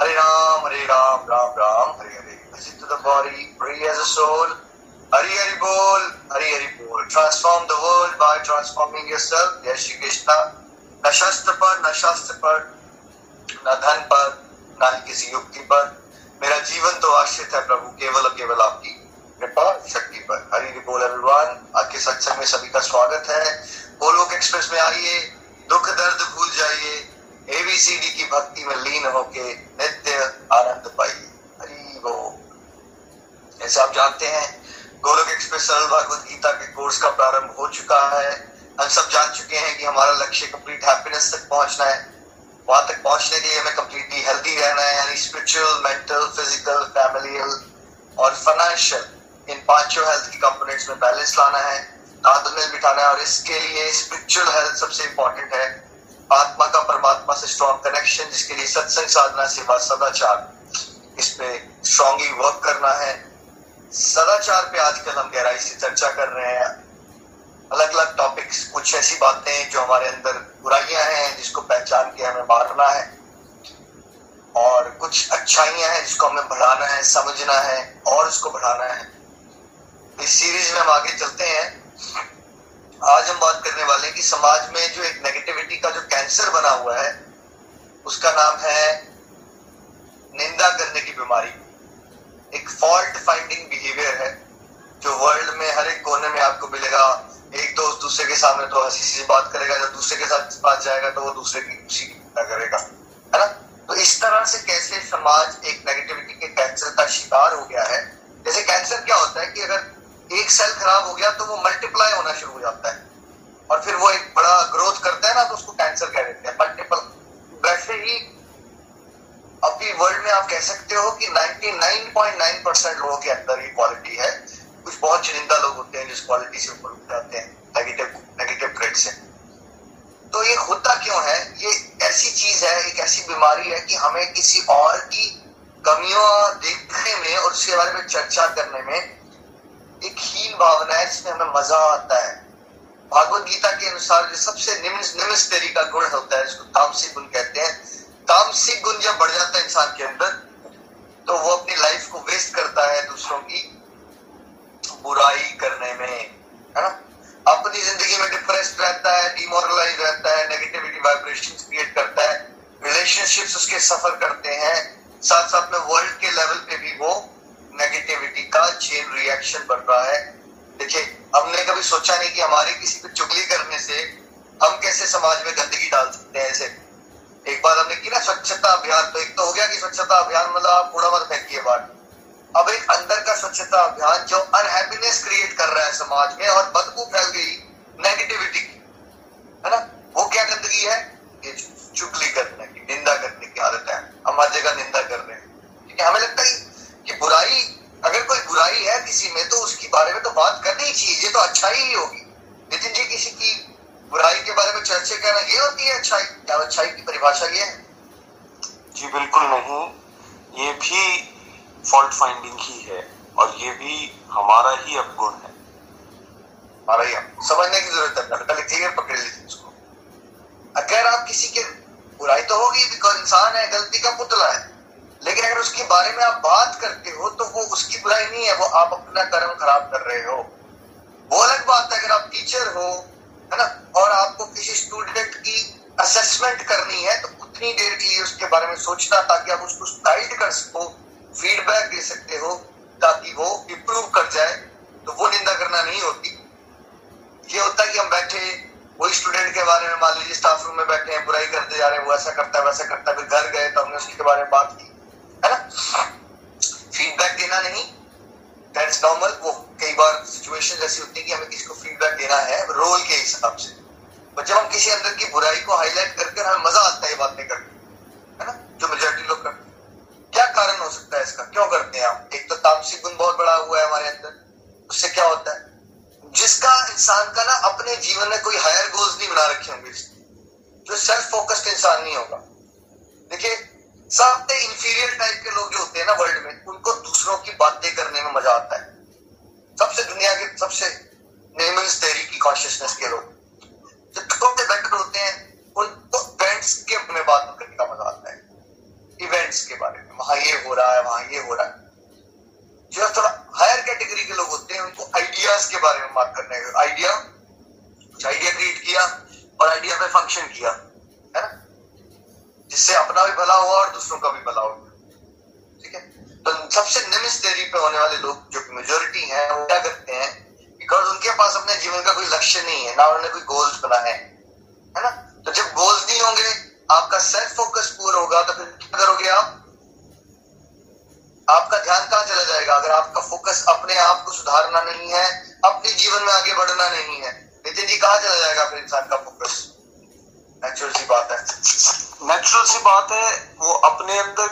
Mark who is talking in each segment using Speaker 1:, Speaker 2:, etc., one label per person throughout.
Speaker 1: Hare Ram Hare Ram Ram Ram, Hare Hare. visit to the body pray as a soul Hari Hari बोल, हरि हरि बोल। Transform the world by transforming yourself जय श्री कृष्णा। न शस्त्र पर, न शास्त्र पर, न धन पर, न किसी युक्ति पर। मेरा जीवन तो आश्रित है प्रभु, केवल और केवल आपकी कृपा शक्ति पर। हरि बोल एवरीवन आज के सत्संग में सभी का स्वागत है। गोलोक एक्सप्रेस में आइए। दुख दर्द भूल जाइए। एबीसीडी की भक्ति में लीन होके नित्य आनंद पाइए हरि जैसे आप जानते हैं, गोलक एक्सप्रेस सरल भागवत गीता के कोर्स का प्रारंभ हो चुका है। हम सब जान चुके हैं कि हमारा लक्ष्य कंप्लीट हैप्पीनेस तक पहुँचना है। वहाँ तक पहुँचने के लिए हमें कंप्लीटली हेल्दी रहना है। यानी स्पिरिचुअल मेंटल फ़िज़िकल फैमिलियल और फाइनेंशियल इन पाँचों हेल्थ की कंपोनेंट्स में बैलेंस लाना है। तालमेल बिठाना है और इसके लिए स्पिरिचुअल हेल्थ सबसे इंपॉर्टेंट है। आत्मा का परमात्मा से स्ट्रॉन्ग कनेक्शन जिसके लिए सत्संग साधना सेवा सदाचार इस पे स्ट्रॉन्गली वर्क करना है। सदाचार पे आजकल हम गहराई से चर्चा कर रहे हैं। अलग अलग टॉपिक्स कुछ ऐसी बातें जो हमारे अंदर बुराइयाँ हैं, जिसको पहचान के हमें मारना है। और कुछ अच्छाइयाँ हैं, जिसको हमें बढ़ाना है, समझना है और उसको बढ़ाना है। इस सीरीज़ में हम आगे चलते हैं। आज हम बात करने वाले हैं कि समाज में जो एक नेगेटिविटी का जो कैंसर बना हुआ है, उसका नाम है निंदा करने की बीमारी। एक फॉल्ट फाइंडिंग बिहेवियर है, जो वर्ल्ड में हर एक कोने में आपको मिलेगा। एक दोस्त दूसरे के सामने तो हँसी सी बात करेगा, जब दूसरे के साथ बात जाएगा तो वो दूसरे की खुशी करेगा। है ना? तो इस तरह से कैसे समाज एक नेगेटिविटी के कैंसर का शिकार हो गया है? जैसे कैंसर क्या होता है कि अगर एक सेल खराब हो गया तो वो मल्टीप्लाई होना शुरू हो जाता है। और फिर वो एक बड़ा ग्रोथ करता है ना तो उसको कैंसर कह देते हैं। मल्टीपल वैसे ही अभी वर्ल्ड में आप कह सकते हो कि 99.9 परसेंट लोगों के अंदर ये क्वालिटी है। कुछ बहुत चुनिंदा लोग होते हैं, जिस क्वालिटी से ऊपर उठ जाते हैं नेगेटिव नेगेटिव ट्रेड से। तो ये होता क्यों है? ये ऐसी चीज़ है, एक ऐसी बीमारी है कि हमें किसी और की कमियों देखने में और उसके बारे में चर्चा करने में एक हीन भावना है जिसमें हमें मज़ा आता है। भागवत गीता के अनुसार जो सबसे निम्न निम्न स्तरी का गुण होता है, जिसको तामसिक गुण कहते हैं। तामसिक गुण जब बढ़ जाता है इंसान के अंदर तो वो अपनी लाइफ को वेस्ट करता है दूसरों की। करते हो तो वो उसकी बुराई
Speaker 2: नहीं है,
Speaker 1: वो आप अपना कर्म खराब कर रहे हो। वो अलग बात है, अगर आप टीचर हो, है ना, और आपको किसी स्टूडेंट की असेसमेंट करनी है तो उतनी देर के लिए उसके बारे में सोचना, ताकि आप उसको गाइड कर सको फीडबैक दे सकते हो, ताकि वो इम्प्रूव कर जाए तो वो निंदा करना नहीं होती। ये होता है कि हम बैठे, वही स्टूडेंट के बारे में, मान लीजिए स्टाफ रूम में बैठे हैं, बुराई करते जा रहे हैं, वो ऐसा करता है, वैसा करता है, फिर घर गए तो हमने उसके बारे में बात की, है ना? फीडबैक देना नहीं। दैट्स नॉर्मल वो कई बार सिचुएशन ऐसी होती है कि हमें किसी को फीडबैक देना है रोल के हिसाब से। और जब हम किसी अंदर की बुराई को हाईलाइट करके हमें मज़ा आता है ये बातें करके है ना? जो मेजोरिटी लोग करते क्या कारण हो सकता है इसका? क्यों करते हैं हम एक तो तामसिक गुण बहुत बड़ा हुआ है हमारे अंदर। उससे क्या होता है? जिसका इंसान का ना अपने जीवन में कोई हायर गोल्स नहीं बना रखे होंगे जो सेल्फ फोकस्ड इंसान नहीं होगा। देखिए सबसे इंफीरियर टाइप के लोग जो होते हैं ना वर्ल्ड में बातें करने में मज़ा आता है। सबसे दुनिया के सबसे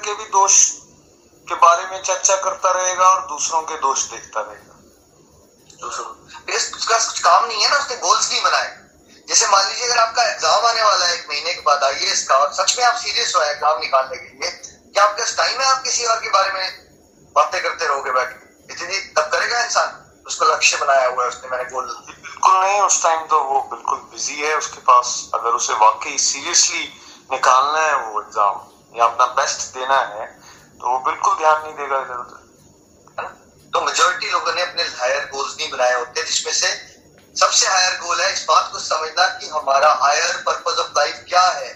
Speaker 1: के भी
Speaker 2: दोष के बारे में चर्चा करता रहेगा और दूसरों के दोष देखता रहेगा।
Speaker 1: दूसरों उसका कुछ काम नहीं है ना उसने गोल्स नहीं बनाए। जैसे मान लीजिए अगर आपका एग्ज़ाम आने वाला है एक महीने के बाद आइए इसका और सच में आप सीरियस हो एग्ज़ाम निकालने के लिए क्या आपके टाइम है आप किसी और के बारे में बातें करते रहोगे बैठ इतनी तब करेगा इंसान। उसको लक्ष्य बनाया हुआ है उसने मैंने गोल
Speaker 2: बिल्कुल नहीं उस टाइम तो वो बिल्कुल बिज़ी है उसके पास अगर उसे वाकई सीरियसली निकालना है वो एग्ज़ाम या अपना बेस्ट देना है तो वो बिल्कुल ध्यान नहीं देगा इधर उधर
Speaker 1: तो मेजोरिटी लोगों ने अपने हायर गोल्स नहीं बनाए होते जिसमें से सबसे हायर गोल है इस बात को समझना कि हमारा हायर पर्पज ऑफ़ लाइफ क्या है।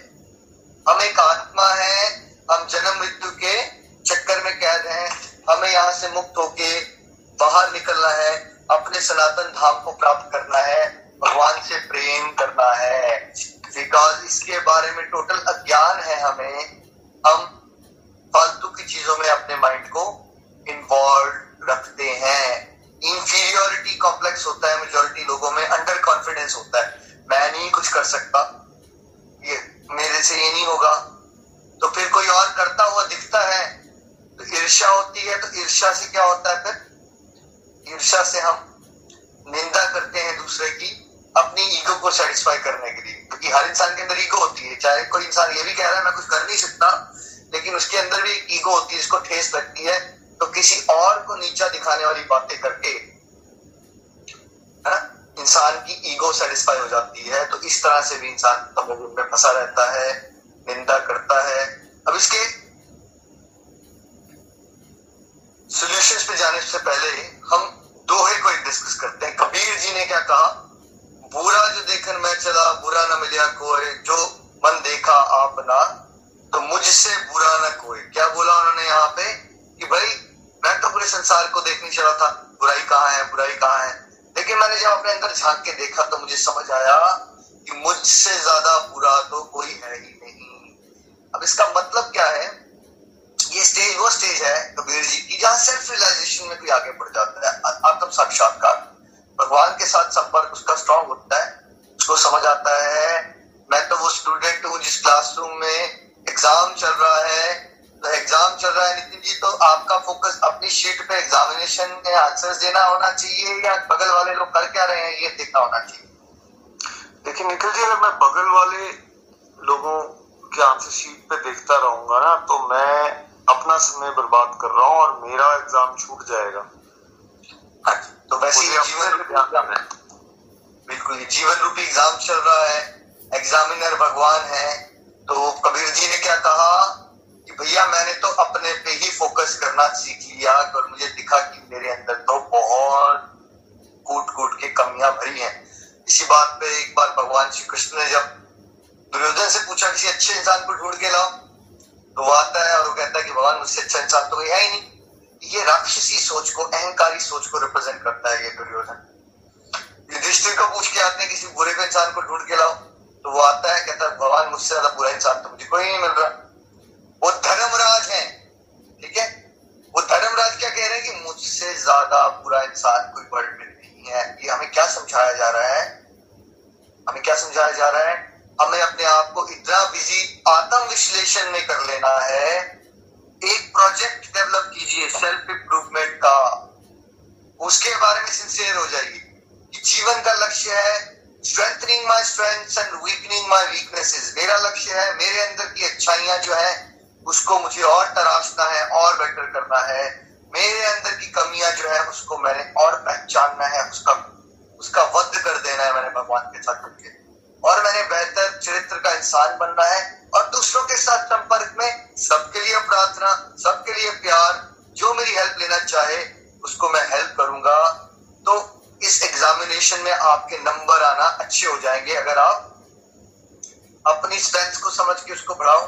Speaker 1: हम एक आत्मा है, हम जन्म मृत्यु के चक्कर में कैद हैं, हमें यहाँ से मुक्त होके बाहर निकलना है, अपने सनातन धाम को प्राप्त करना है, भगवान से प्रेम करना है। बिकॉज़ इसके बारे में टोटल अज्ञान है हमें हम फालतू की चीज़ों में अपने माइंड को इन्वॉल्व रखते हैं। इंफीरियोरिटी कॉम्प्लेक्स होता है मेजोरिटी लोगों में अंडर कॉन्फिडेंस होता है मैं नहीं कुछ कर सकता ये मेरे से ये नहीं होगा तो फिर कोई और करता हुआ दिखता है तो ईर्ष्या होती है तो ईर्ष्या से क्या होता है फिर ईर्ष्या से हम निंदा करते हैं दूसरे की अपनी ईगो को सेटिस्फाई करने के लिए क्योंकि हर इंसान के अंदर ईगो होती है चाहे कोई इंसान ये भी कह रहा है मैं कुछ कर नहीं सकता लेकिन उसके अंदर भी ईगो होती है इसको ठेस लगती है तो किसी और को नीचा दिखाने वाली बातें करके है इंसान की ईगो सेटिस्फाई हो जाती है तो इस तरह से भी इंसान तमोगुण में फंसा रहता है, निंदा करता है। अब इसके सॉल्यूशंस पे जाने से पहले हम दोहे को डिस्कस करते हैं। कबीर जी ने क्या कहा? बुरा जो देखन मैं चला, बुरा न मिलिया कोई। जो मन देखा आपना तो मुझसे बुरा न कोई। क्या बोला उन्होंने यहाँ पे? कि भाई, मैं तो पूरे संसार को देखने चला था। बुराई कहाँ है, बुराई कहाँ है? लेकिन मैंने जब अपने अंदर झाँक के देखा तो मुझे समझ आया कि मुझसे ज़्यादा बुरा तो कोई है ही नहीं। अब इसका मतलब क्या है? ये स्टेज वो स्टेज है, कबीर जी की, जहाँ सेल्फ रियलाइजेशन में भी आगे बढ़ जाता है आत्म साक्षात्कार। भगवान के साथ संपर्क उसका स्ट्रांग होता है। उसको समझ आता है, मैं तो वो स्टूडेंट हूँ जिस क्लासरूम में एग्ज़ाम चल रहा है। तो एग्ज़ाम चल रहा है, नितिन जी तो आपका फोकस अपनी शीट पे एग्जामिनेशन में आंसर्स देना होना चाहिए या बगल वाले लोग कर क्या रहे हैं, ये देखना होना चाहिए।
Speaker 2: देखिए निखिल जी अगर मैं बगल वाले लोगों के आंसर शीट पे देखता रहूँगा ना तो मैं अपना समय बर्बाद कर रहा हूँ और मेरा एग्ज़ाम छूट जाएगा।
Speaker 1: हाँ तो वैसे जीवन बिल्कुल जीवन रूपी एग्ज़ाम चल रहा है एग्जामिनर भगवान है तो कबीर जी ने क्या कहा कि भैया मैंने तो अपने पे ही फोकस करना सीख लिया और मुझे दिखा कि मेरे अंदर तो बहुत कूट कूट के कमियाँ भरी हैं। इसी बात पे एक बार भगवान श्री कृष्ण ने जब दुर्योधन से पूछा किसी अच्छे इंसान को ढूंढ के लाओ तो वो आता है और वो कहता है कि भगवान, मुझसे अच्छा इंसान तो कोई है ही नहीं। ये राक्षसी सोच को, अहंकारी सोच को रिप्रेजेंट करता है ये दुर्योधन। युधिष्ठिर को पूछ के आते हैं, किसी बुरे को इंसान को ढूंढ के लाओ तो वो आता है, कहता है, भगवान, मुझसे ज़्यादा बुरा इंसान तो मुझे कोई नहीं मिल रहा। वो धर्मराज है, ठीक है? वो धर्मराज क्या कह रहे हैं कि मुझसे ज़्यादा बुरा इंसान कोई वर्ल्ड में नहीं है ये हमें क्या समझाया जा रहा है? हमें क्या समझाया जा रहा है? हमें अपने आप को इतना बिज़ी आत्म विश्लेषण में कर लेना है। एक प्रोजेक्ट डेवलप कीजिए सेल्फ इम्प्रूवमेंट का। उसके बारे में सिंसियर हो जाइए कि जीवन का लक्ष्य है strengthening my strength and weakening my weaknesses मेरा लक्ष्य है, मेरे अंदर की अच्छाइयाँ जो है, उसको मुझे और तराशना है, और बेटर करना है। मेरे अंदर की कमियाँ जो है उसको मैंने और पहचानना है, उसका उसका वध कर देना है मैंने भगवान के साथ करके और मैंने बेहतर चरित्र का इंसान बनना है और दूसरों के साथ संपर्क में सबके लिए प्रार्थना, सबके लिए प्यार, जो मेरी हेल्प लेना चाहे, उसको मैं हेल्प करूँगा। तो इस एग्जामिनेशन में आपके नंबर आना अच्छे हो जाएँगे। अगर आप अपनी स्ट्रेंथ को समझ के उसको बढ़ाओ,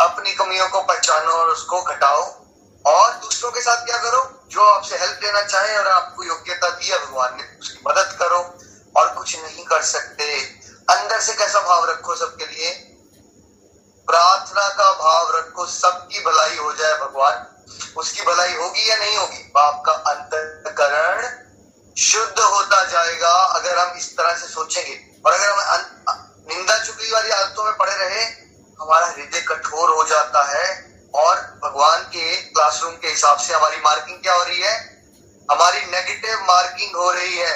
Speaker 1: अपनी कमियों को पहचानो और उसको घटाओ और दूसरों के साथ क्या करो? जो आपसे हेल्प लेना चाहे और आपको योग्यता दी है, भगवान ने उसकी मदद करो और कुछ नहीं कर सकते। अंदर से कैसा भाव रखो सबके लिए? प्रार्थना का भाव रखो, सबकी भलाई हो जाए भगवान। उसकी भलाई होगी या नहीं होगी? बाप का अंतकरण शुद्ध होता जाएगा, अगर हम इस तरह से सोचेंगे। और अगर हम निंदा चुगली वाली आदतों में पड़े रहे, हमारा हृदय कठोर हो जाता है। और भगवान के क्लासरूम के हिसाब से हमारी मार्किंग क्या हो रही है? हमारी नेगेटिव मार्किंग हो रही है।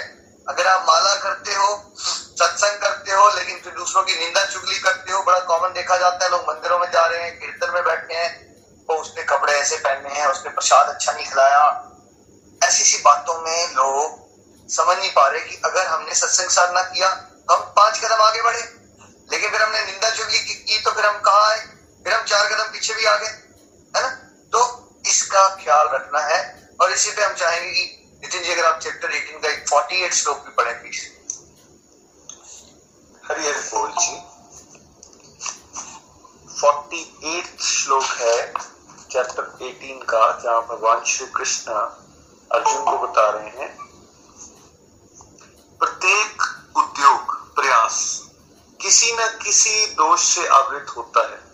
Speaker 1: अगर आप माला करते हो सत्संग करते हो लेकिन फिर दूसरों की निंदा चुगली करते हो बड़ा कॉमन देखा जाता है लोग मंदिरों में जा रहे हैं कीर्तन में बैठे हैं तो उसने कपड़े ऐसे पहने हैं उसने प्रसाद अच्छा नहीं खिलाया। ऐसी सी बातों में लोग समझ नहीं पा रहे कि अगर हमने सत्संग साधना किया तो हम पाँच कदम आगे बढ़े। लेकिन फिर हमने निंदा चुगली की, की तो फिर हम कहा आए? फिर हम चार कदम पीछे भी आ गए। है इसका ख्याल रखना है। और इसी पे हम चाहेंगे कि नितिन जी, अगर आप चैप्टर 18 का एक 48 श्लोक भी पढ़े प्लीज़
Speaker 2: हरि हरि बोल जी। 48 श्लोक है चैप्टर 18 का, जहाँ भगवान श्री कृष्ण अर्जुन को बता रहे हैं, प्रत्येक उद्योग, प्रयास, किसी न किसी दोष से आवृत होता है।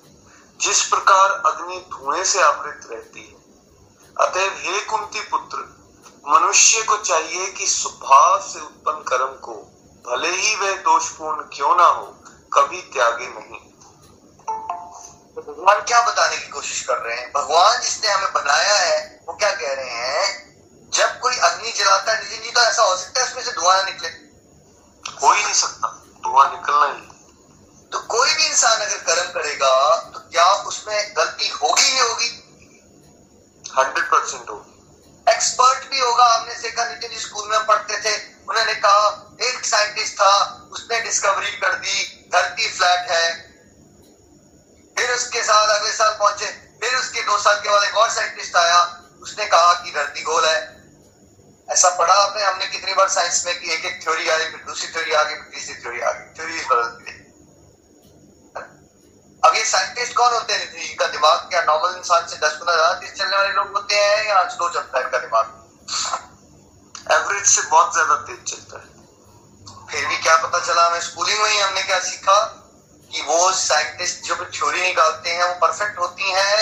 Speaker 2: जिस प्रकार अग्नि धुएँ से आवृत रहती है अतएव हे कुंती पुत्र मनुष्य को चाहिए कि स्वभाव से उत्पन्न कर्म को भले ही वह दोषपूर्ण क्यों ना हो कभी त्यागे नहीं।
Speaker 1: तो भगवान क्या बताने की कोशिश कर रहे हैं? भगवान जिसने हमें बनाया है वो क्या कह रहे हैं? जब कोई अग्नि जलाता है जी तो ऐसा हो सकता है उसमें से धुआँ निकले।
Speaker 2: हो ही नहीं सकता धुआँ निकलना ही।
Speaker 1: तो कोई भी इंसान अगर कर्म करेगा तो क्या उसमें गलती होगी ही होगी?
Speaker 2: हंड्रेड परसेंट होगी।
Speaker 1: एक्सपर्ट भी होगा हमने देखा, नितिन स्कूल में पढ़ते थे। उन्होंने कहा, एक साइंटिस्ट था, उसने डिस्कवरी कर दी धरती फ्लैट है। फिर उसके साथ अगले साल पहुँचे, फिर उसके दो साल के बाद एक और साइंटिस्ट आया, उसने कहा कि धरती गोल है। ऐसा पढ़ा आपने, हमने कितनी बार साइंस में कि एक एक थ्योरी आ गई फिर दूसरी थ्योरी आ गई, फिर तीसरी थ्योरी आ गई। थ्योरी बदलती है अब ये साइंटिस्ट कौन होते हैं? नितिन का दिमाग क्या? नॉर्मल इंसान से दस गुना ज़्यादा तेज चलने वाले लोग होते हैं या स्लो चलता है इनका दिमाग?
Speaker 2: एवरेज से बहुत ज़्यादा तेज चलता है।
Speaker 1: फिर भी क्या पता चला, हमें स्कूलिंग में ही हमने क्या सीखा? कि वो साइंटिस्ट जो थ्योरी निकालते हैं, वो परफेक्ट होती हैं,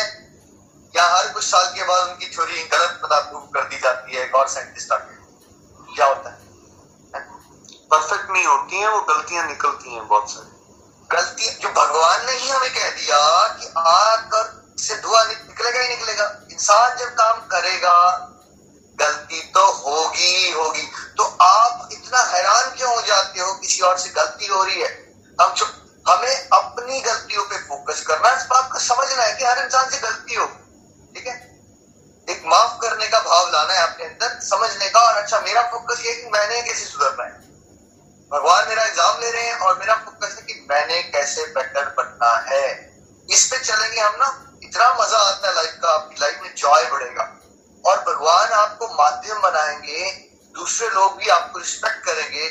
Speaker 1: या हर कुछ साल के बाद उनकी थ्योरी गलत पता प्रूव कर दी जाती है, एक और साइंटिस्ट आके क्या होता है?
Speaker 2: परफेक्ट नहीं होती हैं, वो गलतियाँ निकलती हैं बहुत सारी।
Speaker 1: गलती जो भगवान ने ही हमें कह दिया कि आग से धुआँ निकलेगा ही निकलेगा। इंसान जब काम करेगा, गलती तो होगी ही होगी। तो आप इतना हैरान क्यों हो जाते हो? किसी और से गलती हो रही है। हम हमें अपनी गलतियों पे फोकस करना इस बात को समझना है कि हर इंसान से गलती हो। ठीक है? एक माफ़ करने का भाव लाना है अपने अंदर, समझने का। और अच्छा मेरा फोकस ये कि मैंने कैसे सुधरना है भगवान मेरा एग्ज़ाम ले रहे हैं और मेरा मैंने कैसे बेटर बनना है? इस पे चलेंगे हम ना, इतना मज़ा आता है लाइफ का आपकी लाइफ में जॉय बढ़ेगा। और भगवान आपको माध्यम बनाएँगे, दूसरे लोग भी आपको रिस्पेक्ट करेंगे।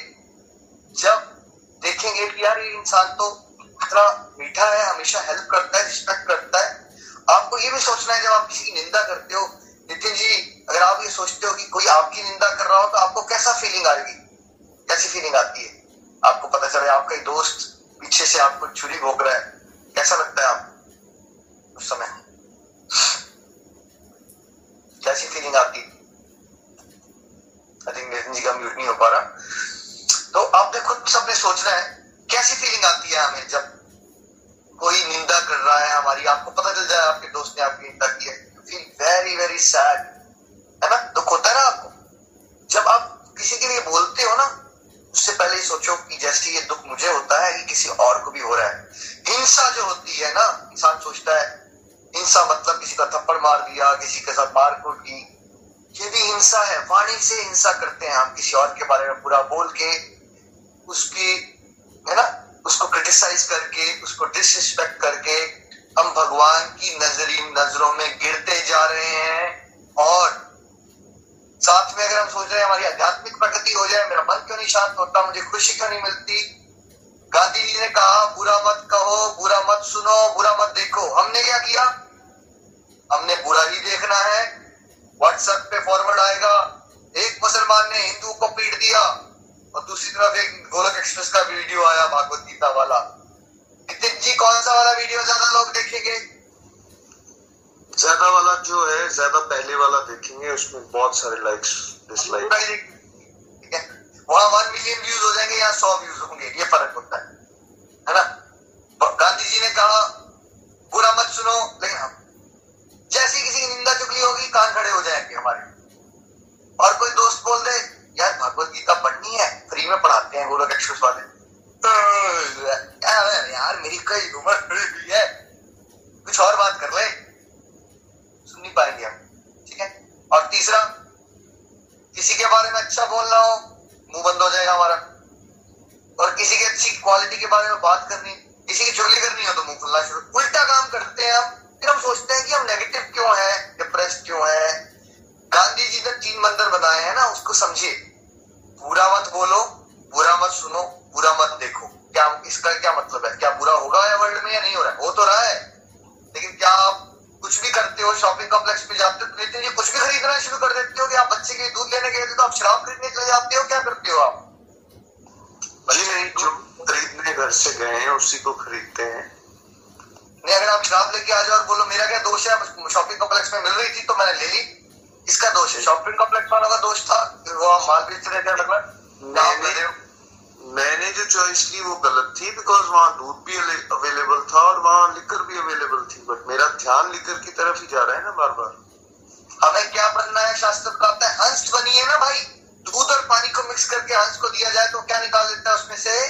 Speaker 1: जब देखेंगे कि यार ये इंसान तो इतना मीठा है, हमेशा हेल्प करता है रिस्पेक्ट करता है। आपको ये भी सोचना है, जब आप किसी की निंदा करते हो, नितिन जी, अगर आप ये सोचते हो कि कोई आपकी निंदा कर रहा हो तो आपको कैसा फीलिंग आएगी? कैसी फीलिंग आती है? आपको पता चले, आपका दोस्त पीछे से आपको छुरी भोग रहा है। कैसा लगता है आप? उस समय। कैसी फीलिंग आती आई थिंक नितिन जी का म्यूट नहीं हो पा रहा। तो आपने खुद सबने सोचना है, कैसी फीलिंग आती है हमें जब कोई निंदा कर रहा है हमारी? आपको पता चल जाए, आपके दोस्त ने आपकी निंदा की है। फील वेरी वेरी सैड है ना? दुख होता है ना आपको? जब आप किसी के लिए बोलते हो ना उससे पहले ही सोचो कि जैसे ये दुख मुझे होता है कि किसी और को भी हो रहा है। हिंसा जो होती है ना, इंसान सोचता है, हिंसा मतलब किसी का थप्पड़ मार दिया, किसी के साथ मारकूट की ये भी हिंसा है, वाणी से हिंसा करते हैं हम किसी और के बारे में पूरा बोल के, उसकी, है ना, उसको क्रिटिसाइज करके, उसको डिसरिस्पेक्ट करके हम भगवान की नजरी, नज़रों में गिरते जा रहे हैं और साथ में अगर हम सोच रहे हैं हमारी आध्यात्मिक प्रगति हो जाए, मेरा मन क्यों नहीं शांत होता, मुझे खुशी क्यों नहीं मिलती? गांधी जी ने कहा, बुरा मत कहो, बुरा मत सुनो, बुरा मत देखो। हमने क्या किया? हमने बुरा ही देखना है। व्हाट्सएप पे फॉरवर्ड आएगा। एक मुसलमान ने हिंदू को पीट दिया और दूसरी तरफ़ एक गोलक एक्सप्रेस का वीडियो आया, भागवत गीता वाला। नितिन जी, कौन सा वाला वीडियो ज़्यादा लोग देखेंगे?
Speaker 2: ज़्यादा वाला जो है ज़्यादा पहले वाला देखेंगे उसमें बहुत सारे लाइक्स डिसलाइक
Speaker 1: वहाँ वन मिलियन व्यूज़ हो जाएँगे या सौ व्यूज़ होंगे ये फ़र्क होता है। है ना? गांधी जी ने कहा बुरा मत सुनो। लेकिन हम जैसी किसी की निंदा चुगली होगी कान खड़े हो जाएँगे हमारे। और कोई दोस्त बोल दे यार भगवत गीता पढ़नी है फ्री में पढ़ाते हैं गोलक एक्सप्रेस वाले। यार मेरी कई उम्र जाते हो क्या करते हो आप? भले नहीं
Speaker 2: जो खरीदने घर से गए हैं उसी को खरीदते हैं।
Speaker 1: नहीं अगर आप शराब लेके आ जाओ और बोलो मेरा क्या दोष है? शॉपिंग कॉम्प्लेक्स में मिल रही थी तो मैंने ले ली। इसका दोष है। शॉपिंग कॉम्प्लेक्स वालों का दोष था वो माल बेच रहे थे मतलब
Speaker 2: मैंने मैंने जो चॉइस की वो गलत थी बिकॉज़ वहाँ दूध भी अवेलेबल था और वहाँ लिकर भी अवेलेबल थी। बट मेरा ध्यान लिकर की तरफ़ ही जा रहा है ना बार बार
Speaker 1: हमें क्या बनना है? शास्त्र बताता है। हंस बनिए ना भाई। दूध और पानी को मिक्स करके हंस को दिया जाए तो क्या निकाल लेता है उसमें से?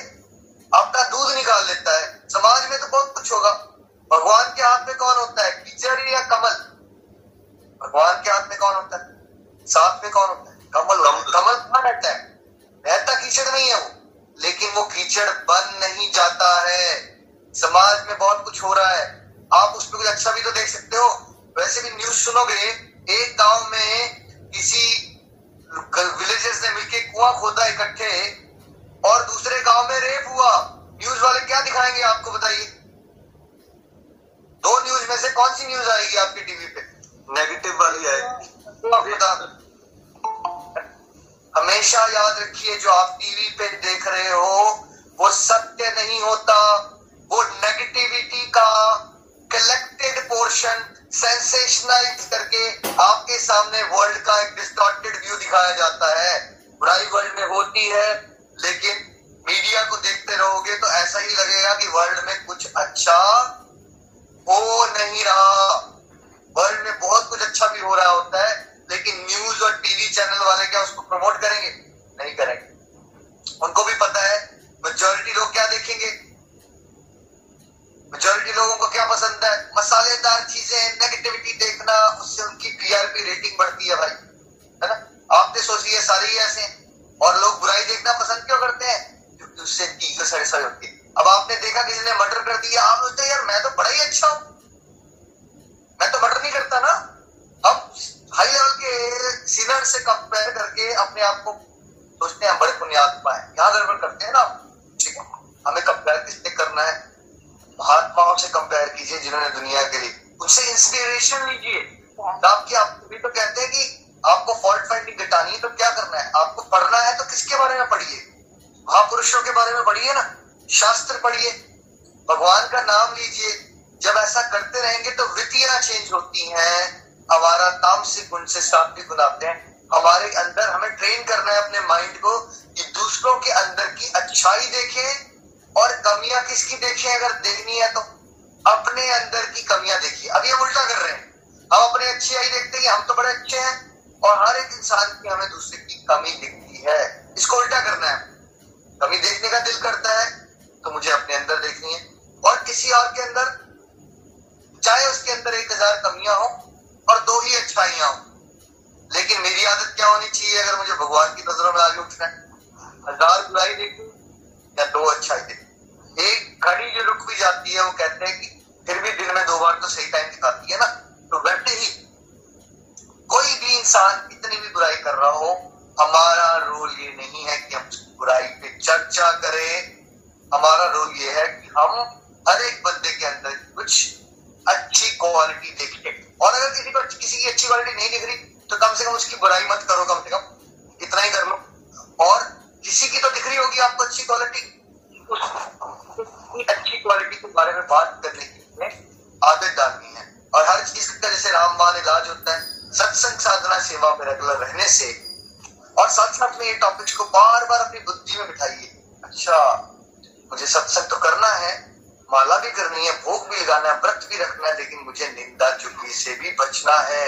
Speaker 1: आपका दूध निकाल लेता है। समाज में तो बहुत कुछ होगा। भगवान के हाथ में कौन होता है? कीचड़ या कमल? भगवान के हाथ में कौन होता है? साथ में कौन होता है? कमल कमल। कहाँ रहता है? रहता कीचड़ नहीं है वो लेकिन वो कीचड़ बन नहीं जाता है। समाज में बहुत कुछ हो रहा है। आप उसमें कुछ अच्छा भी तो देख सकते हो। वैसे भी न्यूज़ सुनोगे एक गाँव में किसी विलेजर्स ने मिलकर कुआँ खोदा इकट्ठे और दूसरे गाँव में रेप हुआ। न्यूज़ वाले क्या दिखाएँगे आपको बताइए? दो न्यूज़ में से कौन सी न्यूज़ आएगी आपकी टीवी पे?
Speaker 2: नेगेटिव वाली आएगी।
Speaker 1: हमेशा याद रखिए जो आप टीवी पे देख रहे हो वो सत्य नहीं होता। वो नेगेटिविटी का कलेक्टेड पोर्शन सेंसेशनलाइज करके आपके सामने वर्ल्ड का एक डिस्टॉर्टेड व्यू दिखाया जाता है। बुराई वर्ल्ड में होती है, लेकिन मीडिया को देखते रहोगे तो ऐसा ही लगेगा कि वर्ल्ड में कुछ अच्छा हो नहीं रहा। वर्ल्ड में बहुत कुछ अच्छा भी हो रहा होता है, लेकिन न्यूज़ और टीवी चैनल वाले क्या उसको प्रमोट करेंगे? नहीं करेंगे। उनको भी पता है मेजोरिटी लोग क्या देखेंगे? मेजोरिटी लोगों को क्या पसंद है? मसालेदार चीज़ें नेगेटिविटी देखना, उससे उनकी टीआरपी रेटिंग बढ़ती है भाई। है ना? आपने सोच लिया सारे ही ऐसे? और लोग बुराई देखना पसंद क्यों करते हैं? क्योंकि उससे ईगो सेटिस्फाई होती है। अब आपने देखा किसी ने मर्डर कर दिया, आप सोचते यार, मैं तो बड़ा ही अच्छा हूँ। मैं तो मर्डर नहीं करता ना। अब हाई लेवल के सीनियर से कंपेयर करके अपने आप को सोचते हैं बड़े पुण्यात्मा है। यहाँ गड़बड़ करते हैं ना ठीक है। हमें कंपेयर है महात्माओं से कंपेयर कीजिए जिन्होंने दुनिया के लिए। उनसे इंस्पिरेशन लीजिए। आपकी आप भी तो कहते हैं कि आपको फॉल्ट फाइंडिंग घटानी है तो क्या करना है? आपको पढ़ना है तो किसके बारे में पढ़िए? महापुरुषों के बारे में पढ़िए ना। शास्त्र पढ़िए। भगवान का नाम लीजिए। जब ऐसा करते रहेंगे तो वितियाँ चेंज होती हैं। हमारा तामसिक गुण से सात्विक गुण आते हैं। हमारे अंदर हमें ट्रेन करना है अपने माइंड को कि दूसरों के अंदर की अच्छाई देखें और कमियाँ किसकी देखें? अगर देखनी है तो अपने अंदर की कमियाँ देखिए। अभी हम उल्टा कर रहे हैं। हम अपने अच्छे आई देखते हैं हम तो बड़े अच्छे हैं, और हर एक इंसान की हमें दूसरे की कमी दिखती है। इसको उल्टा करना है। कमी देखने का दिल करता है तो मुझे अपने अंदर देखनी है। और किसी और के अंदर, चाहे उसके अंदर एक हज़ार कमियाँ हो, और दो ही अच्छाइयाँ हो। लेकिन मेरी आदत क्या होनी चाहिए अगर मुझे भगवान की नज़रों में आगे उठना है? हज़ार बुराई देखू या दो अच्छाई देखू? एक घड़ी जो रुक भी जाती है, वो कहते हैं कि फिर भी दिन में दो बार तो सही टाइम दिखाती है ना? तो वैसे ही कोई भी इंसान कितनी भी बुराई कर रहा हो, हमारा रोल ये नहीं है कि हम बुराई पे चर्चा करें। हमारा रोल ये है कि हम हर एक बंदे के अंदर कुछ अच्छी क्वालिटी देखें। और अगर किसी पर किसी की अच्छी क्वालिटी नहीं दिख रही तो कम से कम उसकी बुराई मत करो, कम से कम। इतना ही कर लो। और किसी की तो दिख रही होगी आपको अच्छी क्वालिटी अच्छी क्वालिटी के बारे में बात करने की आदत डालनी है। और हर चीज़ का जैसे रामबान इलाज होता है, सत्संग साधना सेवा में रेगुलर रहने से। और साथ साथ में ये टॉपिक्स को बार बार अपनी बुद्धि में बिठाइए। अच्छा मुझे सत्संग तो करना है, माला भी करनी है, भोग भी लगाना है, व्रत भी रखना है, लेकिन मुझे निंदा चुकी से भी बचना है।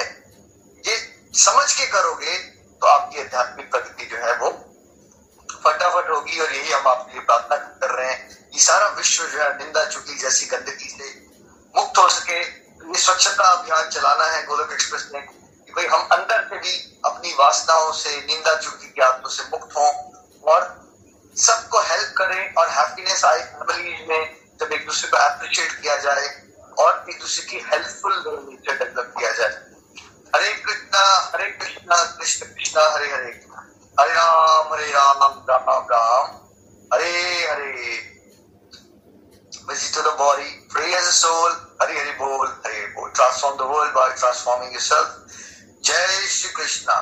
Speaker 1: ये समझ के करोगे तो आपकी आध्यात्मिक प्रगति जो है वो फटाफट होगी और यही हम आपके लिए प्रार्थना कर रहे हैं कि सारा विश्व जो है निंदा चुकी जैसी गंदगी से मुक्त हो सके। ये स्वच्छता अभियान चलाना है गोलक एक्सप्रेस ने कि भाई हम अंदर से भी अपनी वासनाओं से, निंदा चुकी की आदतों से मुक्त हों और सबको हेल्प करें और हैप्पीनेस आए फैमिली में जब एक दूसरे को अप्रिशिएट किया जाए और एक दूसरे की हेल्पफुल नेचर डेवलप किया जाए। हरे कृष्णा हरे कृष्णा, कृष्ण कृष्णा, हरे हरे। हरे राम हरे राम राम राम हरे हरे। Visit to the body, free as a soul, Hari Hari Bol, Hari Bol. Transform the world by transforming yourself. जय श्री कृष्णा।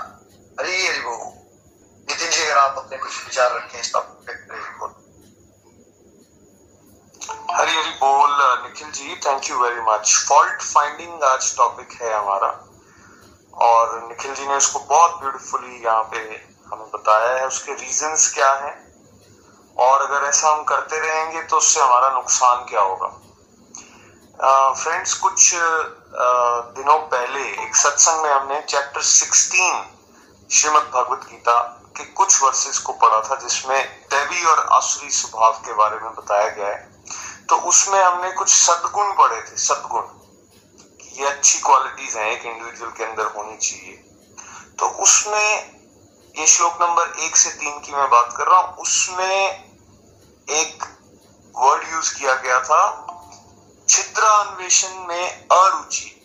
Speaker 1: हरी हरि बोल। नितिन जी अगर आप अपने कुछ विचार रखें इस
Speaker 2: हरी हरी बोल। Nikhil ji thank you very much fault finding आज टॉपिक है हमारा। और निखिल जी ने उसको बहुत ब्यूटीफुली यहाँ पे हमें बताया है उसके रीजंस क्या हैं। और अगर ऐसा हम करते रहेंगे तो उससे हमारा नुकसान क्या होगा। फ्रेंड्स uh, कुछ uh, दिनों पहले एक सत्संग में हमने चैप्टर 16 श्रीमद भगवत गीता के कुछ वर्सेस को पढ़ा था जिसमें देवी और असुरी स्वभाव के बारे में बताया गया है। तो उसमें हमने कुछ सदगुण पढ़े थे सदगुण। ये अच्छी क्वालिटीज हैं एक इंडिविजुअल के अंदर होनी चाहिए। तो उसमें ये श्लोक नंबर एक से तीन की मैं बात कर रहा हूँ। उसमें एक वर्ड यूज़ किया गया था छिद्रा अन्वेषण में अरुचि।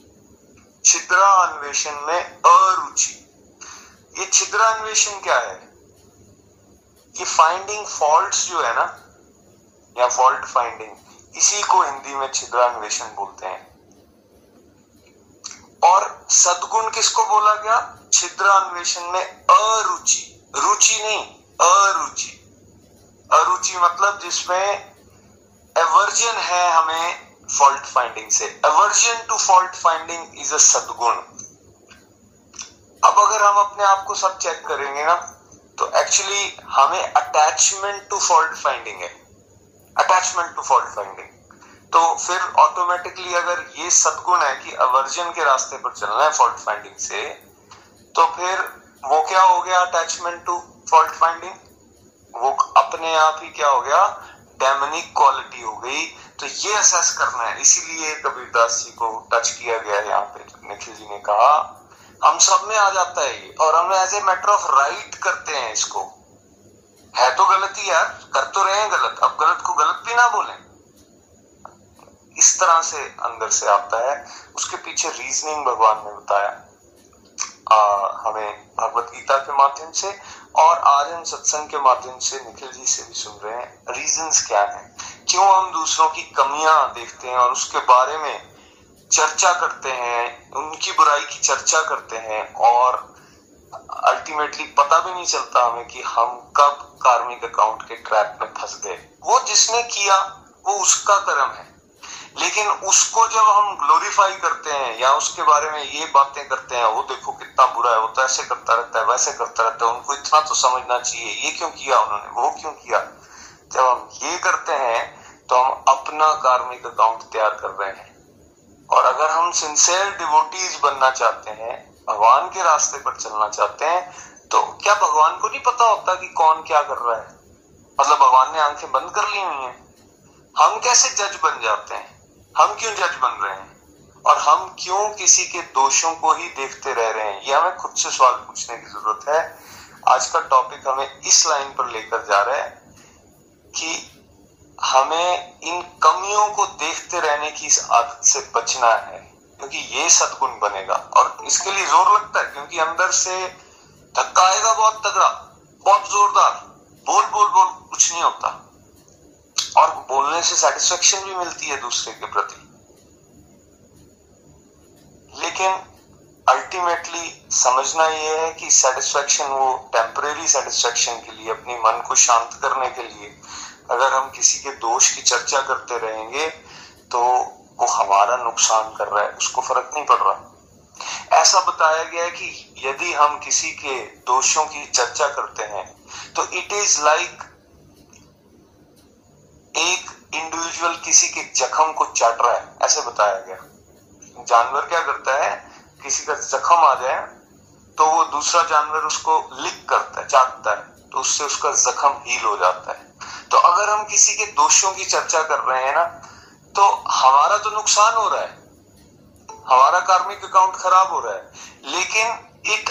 Speaker 2: छिद्रा अन्वेषण में अरुचि। ये छिद्रान्वेषण क्या है? ये फाइंडिंग फॉल्ट्स जो है ना, या फॉल्ट फाइंडिंग इसी को हिंदी में छिद्रा अन्वेषण बोलते हैं। और सदगुण किसको बोला गया? छिद्रान्वेषण में अरुचि। रुचि नहीं, अरुचि। अरुचि मतलब जिसमें एवर्जन है हमें फॉल्ट फाइंडिंग से। Aversion to fault finding is a सदगुण। अब अगर हम अपने आप को सब चेक करेंगे ना तो एक्चुअली हमें अटैचमेंट टू फॉल्ट फाइंडिंग है। अटैचमेंट टू फॉल्ट फाइंडिंग तो फिर ऑटोमेटिकली अगर ये सदगुण है कि अवर्जन के रास्ते पर चलना है फॉल्ट फाइंडिंग से तो फिर वो क्या हो गया अटैचमेंट टू फॉल्ट फाइंडिंग वो अपने आप ही क्या हो गया? डेमनिक क्वालिटी हो गई। तो ये असेस करना है। इसीलिए कबीरदास जी को टच किया गया है यहाँ पे, निखिल जी ने कहा। हम सब में आ जाता है ये। और हम as a matter of right करते हैं इसको। है तो गलती यार। कर तो रहे हैं गलत। अब गलत को गलत भी ना बोले। इस तरह से अंदर से आता है। उसके पीछे रीजनिंग भगवान ने बताया। आ, हमें भगवत गीता के माध्यम से और आज हम सत्संग के माध्यम से निखिल जी से भी सुन रहे हैं। रीजंस क्या है? क्यों हम दूसरों की कमियाँ देखते हैं और उसके बारे में चर्चा करते हैं उनकी बुराई की चर्चा करते हैं और अल्टीमेटली पता भी नहीं चलता हमें कि हम कब कार्मिक अकाउंट के ट्रैप में फंस गए। वो जिसने किया वो उसका कर्म है। लेकिन उसको जब हम ग्लोरीफाई करते हैं, या उसके बारे में ये बातें करते हैं वो देखो कितना बुरा है, वो तो ऐसे करता रहता है, वैसे करता रहता है, उनको इतना तो समझना चाहिए, ये क्यों किया उन्होंने, वो क्यों किया? जब हम ये करते हैं तो हम अपना कार्मिक अकाउंट तैयार कर रहे हैं। और अगर हम सिंसियर डिवोटीज बनना चाहते हैं, भगवान के रास्ते पर चलना चाहते हैं तो क्या भगवान को नहीं पता होता कि कौन क्या कर रहा है? मतलब भगवान ने आँखें बंद कर ली हुई हैं। हम कैसे जज बन जाते हैं? हम क्यों जज बन रहे हैं? और हम क्यों किसी के दोषों को ही देखते रह रहे हैं? ये हमें खुद से सवाल पूछने की ज़रूरत है। आज का टॉपिक हमें इस लाइन पर लेकर जा रहा है कि हमें इन कमियों को देखते रहने की इस आदत से बचना है, क्योंकि ये सदगुण बनेगा। और इसके लिए ज़ोर लगता है, क्योंकि अंदर से धक्का आएगा बहुत तगड़ा, बहुत जोरदार बोल बोल बोल कुछ नहीं होता। और बोलने से सेटिस्फेक्शन भी मिलती है दूसरे के प्रति। लेकिन अल्टीमेटली समझना यह है कि सेटिस्फेक्शन वो टेम्परेरी सेटिस्फेक्शन के लिए, अपनी मन को शांत करने के लिए, अगर हम किसी के दोष की चर्चा करते रहेंगे तो वो हमारा नुकसान कर रहा है, उसको फ़र्क नहीं पड़ रहा। ऐसा बताया गया है कि यदि हम किसी के दोषों की चर्चा करते हैं तो इट इज़ लाइक एक इंडिविजुअल किसी के जख्म को चाट रहा है, ऐसे बताया गया। जानवर क्या करता है, किसी का जख्म आ जाए तो वो दूसरा जानवर उसको लिक करता है, चाटता है तो उससे उसका जख्म हील हो जाता है। तो अगर हम किसी के दोषों की चर्चा कर रहे हैं ना तो हमारा तो नुकसान हो रहा है। हमारा कार्मिक अकाउंट खराब हो रहा है। लेकिन इट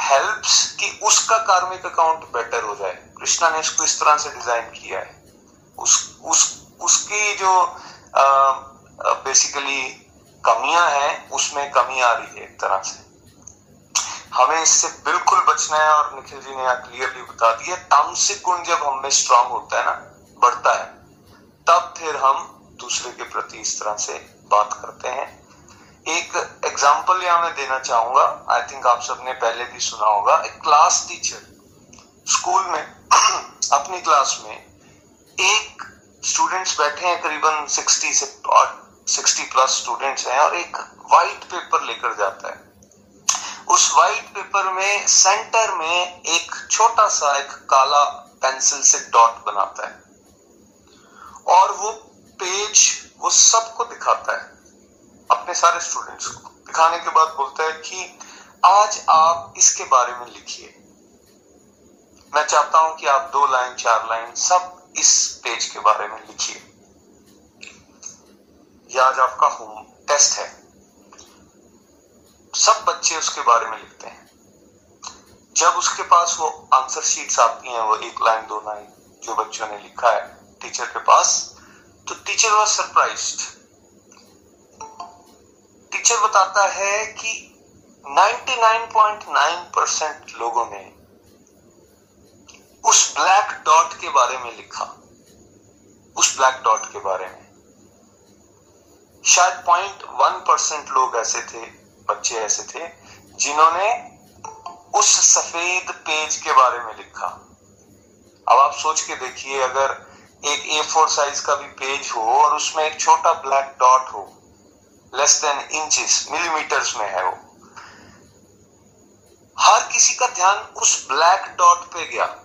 Speaker 2: हेल्प्स कि उसका कार्मिक अकाउंट बेटर हो जाए। कृष्णा ने इसको इस तरह से डिज़ाइन किया है। उस उस, उसकी जो बेसिकली कमियाँ हैं, उसमें कमी आ रही है एक तरह से। हमें इससे बिल्कुल बचना है और निखिल जी ने यहाँ क्लियरली बता दिया तामसिक गुण जब हमें स्ट्रांग होता है ना, बढ़ता है, तब फिर हम दूसरे के प्रति इस तरह से बात करते हैं। एक एग्ज़ाम्पल यहाँ मैं देना चाहूँगा आई थिंक आप सबने पहले भी सुना होगा, एक क्लास टीचर स्कूल में, अपनी क्लास में एक स्टूडेंट्स बैठे हैं, करीबन सिक्सटी से, और सिक्सटी प्लस स्टूडेंट्स हैं, और एक वाइट पेपर लेकर जाता है। उस वाइट पेपर में सेंटर में एक छोटा सा एक काला पेंसिल से डॉट बनाता है। और वो पेज वो सबको दिखाता है, अपने सारे स्टूडेंट्स को। दिखाने के बाद बोलता है कि, आज आप इसके बारे में लिखिए। मैं चाहता हूँ कि आप दो लाइन, चार लाइन सब इस पेज के बारे में लिखिए। आज आपका होम टेस्ट है। सब बच्चे उसके बारे में लिखते हैं। जब उसके पास वो आंसर शीट्स आती हैं, वो एक लाइन, दो लाइन जो बच्चों ने लिखा है टीचर के पास तो टीचर वॉज़ सरप्राइज़ टीचर बताता है कि 99.9 परसेंट लोगों ने उस ब्लैक डॉट के बारे में लिखा। उस ब्लैक डॉट के बारे में। शायद पॉइंट वन परसेंट लोग ऐसे थे, बच्चे ऐसे थे, जिन्होंने उस सफ़ेद पेज के बारे में लिखा। अब आप सोच के देखिए, अगर एक ए फोर साइज़ का भी पेज हो और उसमें एक छोटा ब्लैक डॉट हो लेस देन इंचेस मिलीमीटर्स में है वो। हर किसी का ध्यान उस ब्लैक डॉट पे गया।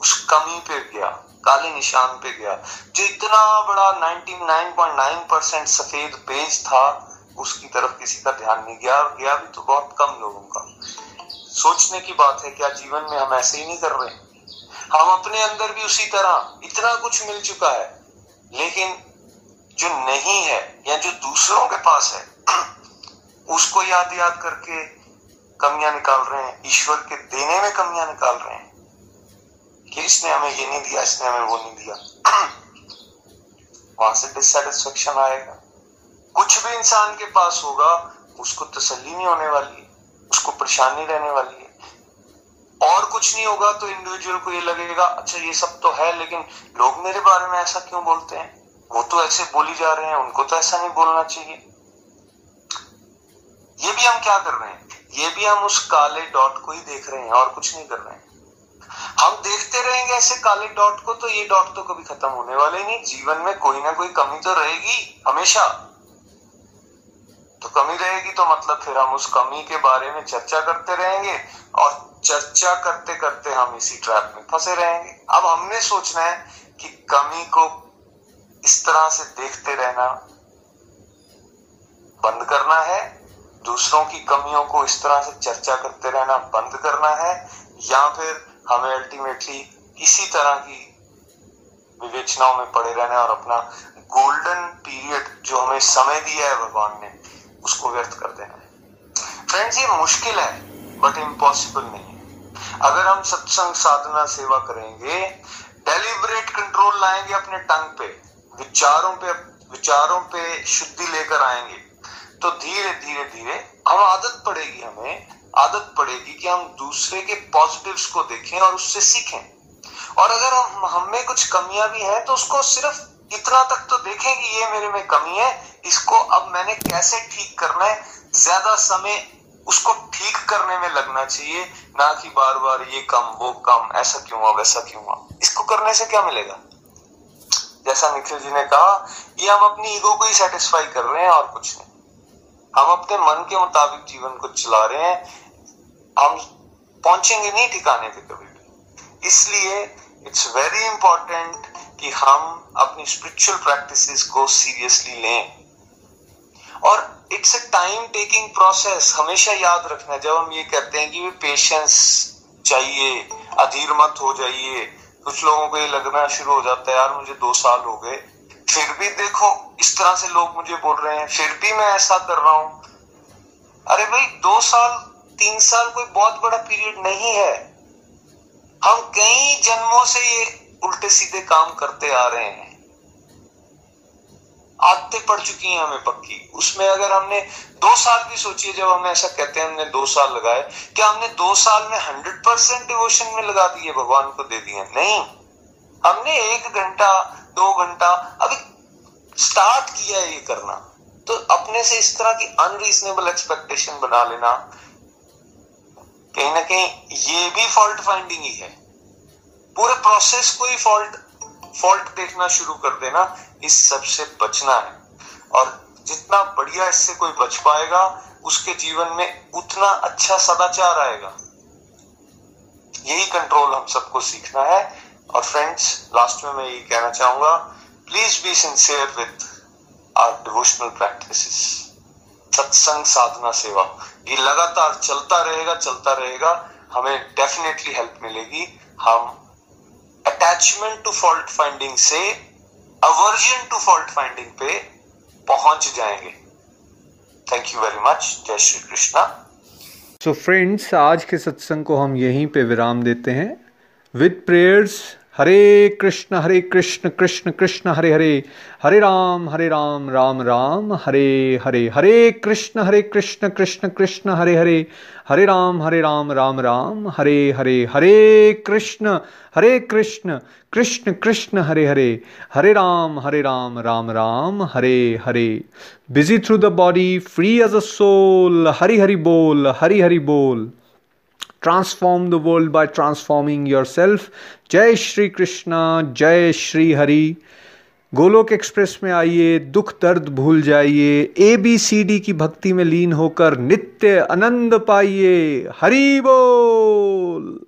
Speaker 2: उस कमी पे गया, काले निशान पे गया, जो इतना बड़ा 99.9 परसेंट सफ़ेद पेज था, उसकी तरफ़ किसी का ध्यान नहीं गया, और गया भी तो बहुत कम लोगों का। सोचने की बात है, क्या जीवन में हम ऐसे ही नहीं कर रहे? हम अपने अंदर भी उसी तरह, इतना कुछ मिल चुका है, लेकिन जो नहीं है, या जो दूसरों के पास है, उसको याद याद करके कमियाँ निकाल रहे हैं, ईश्वर के देने में कमियाँ निकाल रहे हैं। कि इसने हमें ये नहीं दिया, इसने हमें वो नहीं दिया? वहाँ से डिससेटिस्फेक्शन आएगा। कुछ भी इंसान के पास होगा, उसको तसल्ली नहीं होने वाली है, उसको परेशानी रहने वाली है। और कुछ नहीं होगा तो इंडिविजुअल को ये लगेगा अच्छा ये सब तो है, लेकिन लोग मेरे बारे में ऐसा क्यों बोलते हैं? वो तो ऐसे बोली जा रहे हैं, उनको तो ऐसा नहीं बोलना चाहिए। ये भी हम क्या कर रहे हैं? ये भी हम उस काले डॉट को ही देख रहे हैं और कुछ नहीं कर रहे हैं। हम देखते रहेंगे ऐसे काले डॉट को तो ये डॉट तो कभी खत्म होने वाले नहीं। जीवन में कोई ना कोई कमी तो रहेगी, हमेशा। तो कमी रहेगी तो मतलब फिर हम उस कमी के बारे में चर्चा करते रहेंगे, और चर्चा करते करते हम इसी ट्रैप में फंसे रहेंगे। अब हमने सोचना है कि कमी को इस तरह से देखते रहना बंद करना है, दूसरों की कमियों को इस तरह से चर्चा करते रहना बंद करना है, या फिर हमें अल्टीमेटली किसी तरह की विवेचनाओं में पड़े रहना और अपना गोल्डन पीरियड जो हमें समय दिया है भगवान ने, उसको व्यर्थ कर देना है। फ्रेंड्स ये मुश्किल है बट इम्पॉसिबल नहीं है। अगर हम सत्संग साधना सेवा करेंगे डेलिबरेट कंट्रोल लाएँगे अपने टंग पे, विचारों पे विचारों पे शुद्धि लेकर आएँगे तो धीरे धीरे धीरे हम आदत पड़ेगी हमें आदत पड़ेगी कि हम दूसरे के पॉजिटिव्स को देखें और उससे सीखें। और अगर हम हम कुछ कमियाँ भी हैं तो उसको सिर्फ़ इतना तक तो देखें कि ये मेरे में कमी है, इसको अब मैंने कैसे ठीक करना है? ज़्यादा समय उसको ठीक करने में लगना चाहिए, ना कि बार बार ये कम, वो कम, ऐसा क्यों हुआ, वैसा क्यों हुआ? इसको करने से क्या मिलेगा? जैसा निखिल जी ने कहा ये हम अपनी ईगो को ही सेटिस्फाई कर रहे हैं और कुछ नहीं। हम अपने मन के मुताबिक जीवन को चला रहे हैं। हम पहुँचेंगे नहीं ठिकाने पे कभी भी। इसलिए इट्स वेरी इंपॉर्टेंट कि हम अपनी स्पिरिचुअल प्रैक्टिसेस को सीरियसली लें। और it's a time taking process हमेशा याद रखना। जब हम ये कहते हैं कि पेशेंस चाहिए, अधीर मत हो जाइए। कुछ लोगों को ये लगना शुरू हो जाता है, यार मुझे दो साल हो गए। फिर भी देखो, इस तरह से लोग मुझे बोल रहे हैं। फिर भी मैं ऐसा कर रहा हूँ। अरे भाई, दो साल, तीन साल कोई बहुत बड़ा पीरियड नहीं है। हम कई जन्मों से ये उल्टे सीधे काम करते आ रहे हैं। आदतें पड़ चुकी हैं हमें पक्की। उसमें अगर हमने दो साल भी सोचिए, जब हम ऐसा कहते हैं, हमने दो साल लगाए, क्या हमने दो साल में हंड्रेड परसेंट डिवोशन में लगा दिए, भगवान को दे दिए? नहीं। हमने एक घंटा, दो घंटा, अभी स्टार्ट किया है ये करना। तो अपने से इस तरह की अनरीजनेबल एक्सपेक्टेशन बना लेना। कहीं ना कहीं ये भी फॉल्ट फाइंडिंग ही है। पूरे प्रोसेस को ही फॉल्ट फॉल्ट देखना शुरू कर देना, इस सबसे बचना है। और जितना बढ़िया इससे कोई बच पाएगा, उसके जीवन में उतना अच्छा सदाचार आएगा। यही कंट्रोल हम सबको सीखना है। और फ्रेंड्स लास्ट में मैं यही कहना चाहूँगा please be sincere with our devotional practice satsang sadhana seva. ये लगातार चलता रहेगा चलता रहेगा। हमें डेफिनेटली हेल्प मिलेगी। हम अटैचमेंट टू फॉल्ट फाइंडिंग से अवर्जन टू फॉल्ट फाइंडिंग पे पहुँच जाएँगे। थैंक यू वेरी मच जय श्री कृष्णा।
Speaker 3: सो फ्रेंड्स आज के सत्संग को हम यहीं पे विराम देते हैं। With prayers Hare Krishna Hare Krishna Krishna Krishna, Hare Hare. Hare Ram Hare Ram Ram Ram, Hare Hare. Hare Krishna Hare Krishna Krishna Krishna, Hare Hare. Hare Ram Hare Ram Ram Ram, Hare Hare. Hare Krishna Hare Krishna Krishna Krishna, Hare Hare. Hare Ram Hare Ram Ram Ram, Hare Hare. Busy through the body free as a soul Hari Hari बोल, हरि हरि बोल। Transform world by transforming yourself जय श्री कृष्णा जय Shri Hari Golok express में आइए, दुख दर्द भूल जाइए ए बी सी डी की भक्ति में लीन होकर नित्य आनंद पाइए। हरि बोल।